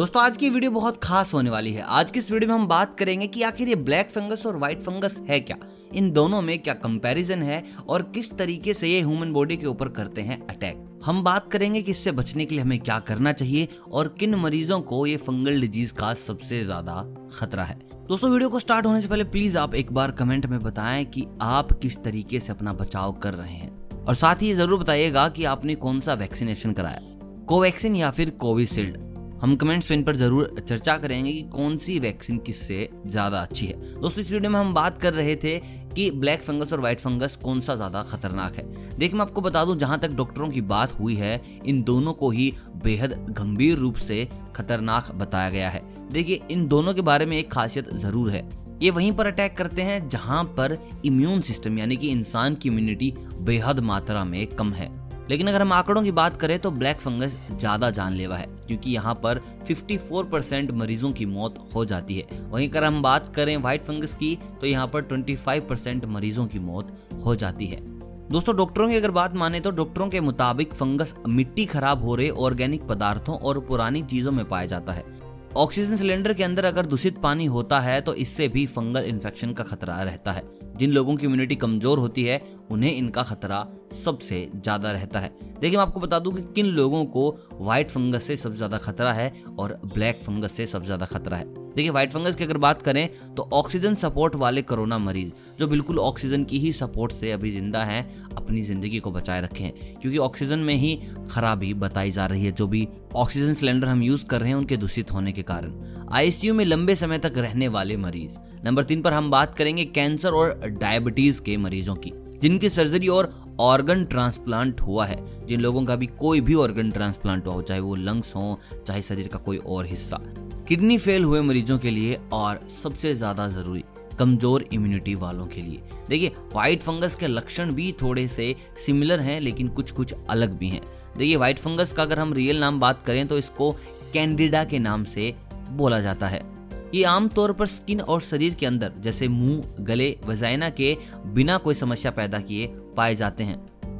दोस्तों, आज की वीडियो बहुत खास होने वाली है। आज की इस वीडियो में हम बात करेंगे कि आखिर ये ब्लैक फंगस और व्हाइट फंगस है क्या? इन दोनों में क्या कंपैरिजन है और किस तरीके से ये ह्यूमन बॉडी के ऊपर करते हैं अटैक हम बात करेंगे कि इससे बचने के लिए हमें क्या करना चाहिए और किन मरीजों को ये फंगल डिज़ीज़ का सबसे ज़्यादा खतरा है। दोस्तों, वीडियो को स्टार्ट होने से पहले प्लीज़ आप एक बार कमेंट में बताएँ कि आप किस तरीके से अपना बचाव कर रहे हैं। और साथ ही ये ज़रूर बताइएगा कि आपने कौन सा वैक्सीनेशन कराया? कोवैक्सीन या फिर कोविशील्ड हम कमेंट्स में इन पर ज़रूर चर्चा करेंगे कि कौन सी वैक्सीन किससे ज़्यादा अच्छी है। दोस्तों, इस वीडियो में हम बात कर रहे थे कि ब्लैक फंगस और व्हाइट फंगस कौन सा ज़्यादा खतरनाक है। देखिए मैं आपको बता दूँ, जहाँ तक डॉक्टरों की बात हुई है, इन दोनों को ही बेहद गंभीर रूप से खतरनाक बताया गया है। देखिए, इन दोनों के बारे में एक खासियत ज़रूर है। ये वहीं पर अटैक करते हैं जहाँ पर इम्यून सिस्टम यानी कि इंसान की इम्यूनिटी बेहद मात्रा में कम है। लेकिन अगर हम आंकड़ों की बात करें तो ब्लैक फंगस ज़्यादा जानलेवा है, क्योंकि यहाँ पर 54 परसेंट मरीजों की मौत हो जाती है। वहीं अगर हम बात करें व्हाइट फंगस की तो यहाँ पर 25 परसेंट मरीजों की मौत हो जाती है। दोस्तों, डॉक्टरों की अगर बात माने तो डॉक्टरों के मुताबिक फंगस मिट्टी खराब हो रहे ऑर्गेनिक पदार्थों और पुरानी चीज़ों में पाया जाता है। ऑक्सीजन सिलेंडर के अंदर अगर दूषित पानी होता है तो इससे भी फंगल इन्फेक्शन का खतरा रहता है। जिन लोगों की इम्यूनिटी कमज़ोर होती है, उन्हें इनका खतरा सबसे ज़्यादा रहता है। देखिए, मैं आपको बता दूँ कि किन लोगों को व्हाइट फंगस से सबसे ज़्यादा खतरा है और ब्लैक फंगस से सबसे ज़्यादा खतरा है। देखिए व्हाइट फंगस की अगर बात करें तो ऑक्सीजन सपोर्ट वाले कोरोना मरीज़, जो बिल्कुल ऑक्सीजन की ही सपोर्ट से अभी ज़िंदा हैं, अपनी ज़िंदगी को बचाए रखे। क्योंकि ऑक्सीजन में ही खराबी बताई जा रही है, जो भी ऑक्सीजन सिलेंडर हम यूज़ कर रहे हैं, उनके दूषित होने के कारण। आईसीयू में लंबे समय तक रहने वाले मरीज़। नंबर तीन पर हम बात करेंगे कैंसर और डायबिटीज़ के मरीजों की, जिनकी सर्जरी और ऑर्गन ट्रांसप्लांट हुआ है। जिन लोगों का भी कोई भी ऑर्गन ट्रांसप्लांट हुआ हो, चाहे वो लंग्स हो, चाहे शरीर का कोई और हिस्सा। किडनी फेल हुए मरीजों के लिए और सबसे ज़्यादा ज़रूरी, कमज़ोर इम्यूनिटी वालों के लिए। देखिए व्हाइट फंगस के लक्षण भी थोड़े से सिमिलर हैं, लेकिन कुछ कुछ अलग भी हैं। देखिए व्हाइट फंगस का अगर हम रियल नाम बात करें तो इसको कैंडिडा के नाम से बोला जाता है। ये आमतौर पर स्किन और शरीर के अंदर, जैसे मुँह, गले वजाइना के बिना कोई समस्या पैदा किए पाए जाते हैं।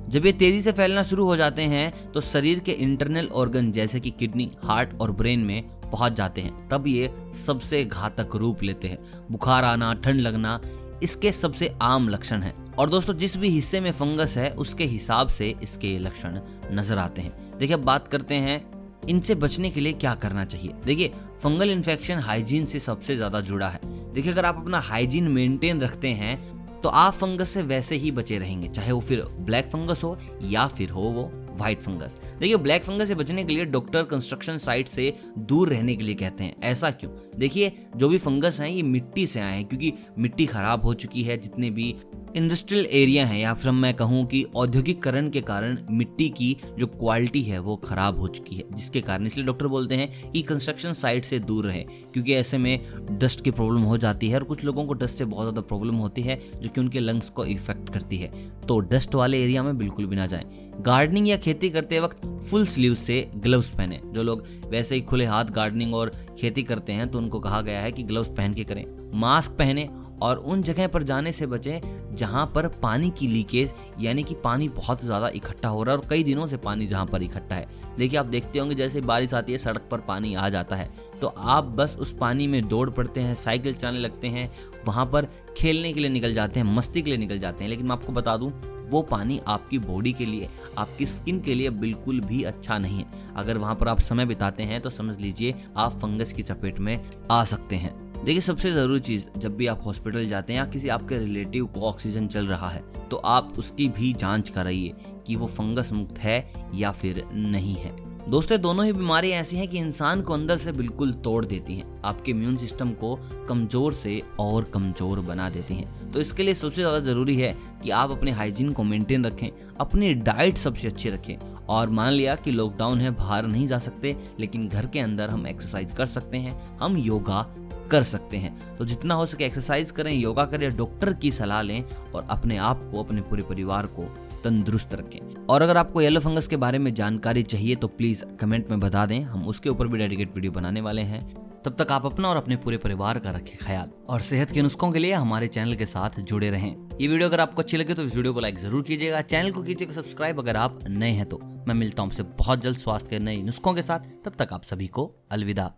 जब ये तेज़ी से फैलना शुरू हो जाते हैं तो शरीर के इंटरनल ऑर्गन जैसे कि किडनी हार्ट और ब्रेन में पहुँच जाते हैं, तब ये सबसे घातक रूप लेते हैं। बुखार आना, ठंड लगना, इसके सबसे आम लक्षण हैं। और दोस्तों, जिस भी हिस्से में फंगस है, उसके हिसाब से इसके लक्षण नज़र आते हैं। देखिए, अब बात करते हैं, इनसे बचने के लिए क्या करना चाहिए? देखिए, फंगल इन्फेक्शन हाइजीन से सबसे ज़्यादा जुड़ा है। देखिए, अगर आप अपना हाइजीन मेंटेन रखते हैं तो आप फंगस से वैसे ही बचे रहेंगे, चाहे वो फिर ब्लैक फंगस हो या फिर हो वो। व्हाइट फंगस देखिए ब्लैक फंगस से बचने के लिए डॉक्टर कंस्ट्रक्शन साइट से दूर रहने के लिए कहते हैं। ऐसा क्यों? देखिए, जो भी फंगस हैं, ये मिट्टी से आए हैं, क्योंकि मिट्टी खराब हो चुकी है, जितने भी इंडस्ट्रियल एरिया है, या फिर मैं कहूँ कि औद्योगिकरण के कारण मिट्टी की जो क्वालिटी है, वो खराब हो चुकी है, जिसके कारण इसलिए डॉक्टर बोलते हैं कि कंस्ट्रक्शन साइट से दूर रहे, क्योंकि ऐसे में डस्ट की प्रॉब्लम हो जाती है, और कुछ लोगों को डस्ट से बहुत ज़्यादा प्रॉब्लम होती है, जो कि उनके लंग्स को इफ़ेक्ट करती है। तो डस्ट वाले एरिया में बिल्कुल भी ना जाए। गार्डनिंग या खेती करते वक्त फुल स्लीव से ग्लव्स पहने। जो लोग वैसे ही खुले हाथ गार्डनिंग और खेती करते हैं तो उनको कहा गया है कि ग्लव्स पहन के करें। मास्क पहने और उन जगह पर जाने से बचें जहाँ पर पानी की लीकेज, यानी कि पानी बहुत ज़्यादा इकट्ठा हो रहा है और कई दिनों से पानी जहाँ पर इकट्ठा है। देखिए, आप देखते होंगे जैसे बारिश आती है, सड़क पर पानी आ जाता है। तो आप बस उस पानी में दौड़ पड़ते हैं, साइकिल चलाने लगते हैं, वहाँ पर खेलने के लिए निकल जाते हैं, मस्ती के लिए निकल जाते हैं। लेकिन मैं आपको बता दूँ, वो पानी आपकी बॉडी के लिए, आपकी स्किन के लिए बिल्कुल भी अच्छा नहीं है। अगर वहाँ पर आप समय बिताते हैं तो समझ लीजिए आप फंगस की चपेट में आ सकते हैं। देखिए, सबसे ज़रूरी चीज़, जब भी आप हॉस्पिटल जाते हैं या किसी आपके रिलेटिव को ऑक्सीजन चल रहा है तो आप उसकी भी जाँच कराइए कि वो फंगस मुक्त है या फिर नहीं है। दोस्तों दोनों ही बीमारियाँ ऐसी हैं कि इंसान को अंदर से बिल्कुल तोड़ देती हैं। आपके इम्यून सिस्टम को कमज़ोर से और कमज़ोर बना देती हैं। तो इसके लिए सबसे ज़्यादा ज़रूरी है कि आप अपने हाइजीन को मेंटेन रखें, अपनी डाइट सबसे अच्छी रखें। और मान लिया कि लॉकडाउन है, बाहर नहीं जा सकते, लेकिन घर के अंदर हम एक्सरसाइज कर सकते हैं, हम योगा कर सकते हैं। तो जितना हो सके एक्सरसाइज करें योगा करें डॉक्टर की सलाह लें और अपने आप को, अपने पूरे परिवार को तंदुरुस्त रखें। और अगर आपको येलो फंगस के बारे में जानकारी चाहिए तो प्लीज़ कमेंट में बता दें। हम उसके ऊपर भी डेडिकेट वीडियो बनाने वाले हैं। तब तक आप अपना और अपने पूरे परिवार का रखें ख्याल। और सेहत के नुस्खों के लिए हमारे चैनल के साथ जुड़े रहें। ये वीडियो अगर आपको अच्छी लगे तो इस वीडियो को लाइक ज़रूर कीजिएगा। चैनल को कीजिएगा सब्सक्राइब अगर आप नए हैं तो मैं मिलता हूँ आपसे बहुत जल्द स्वास्थ्य के नए नुस्खों के साथ। तब तक आप सभी को अलविदा।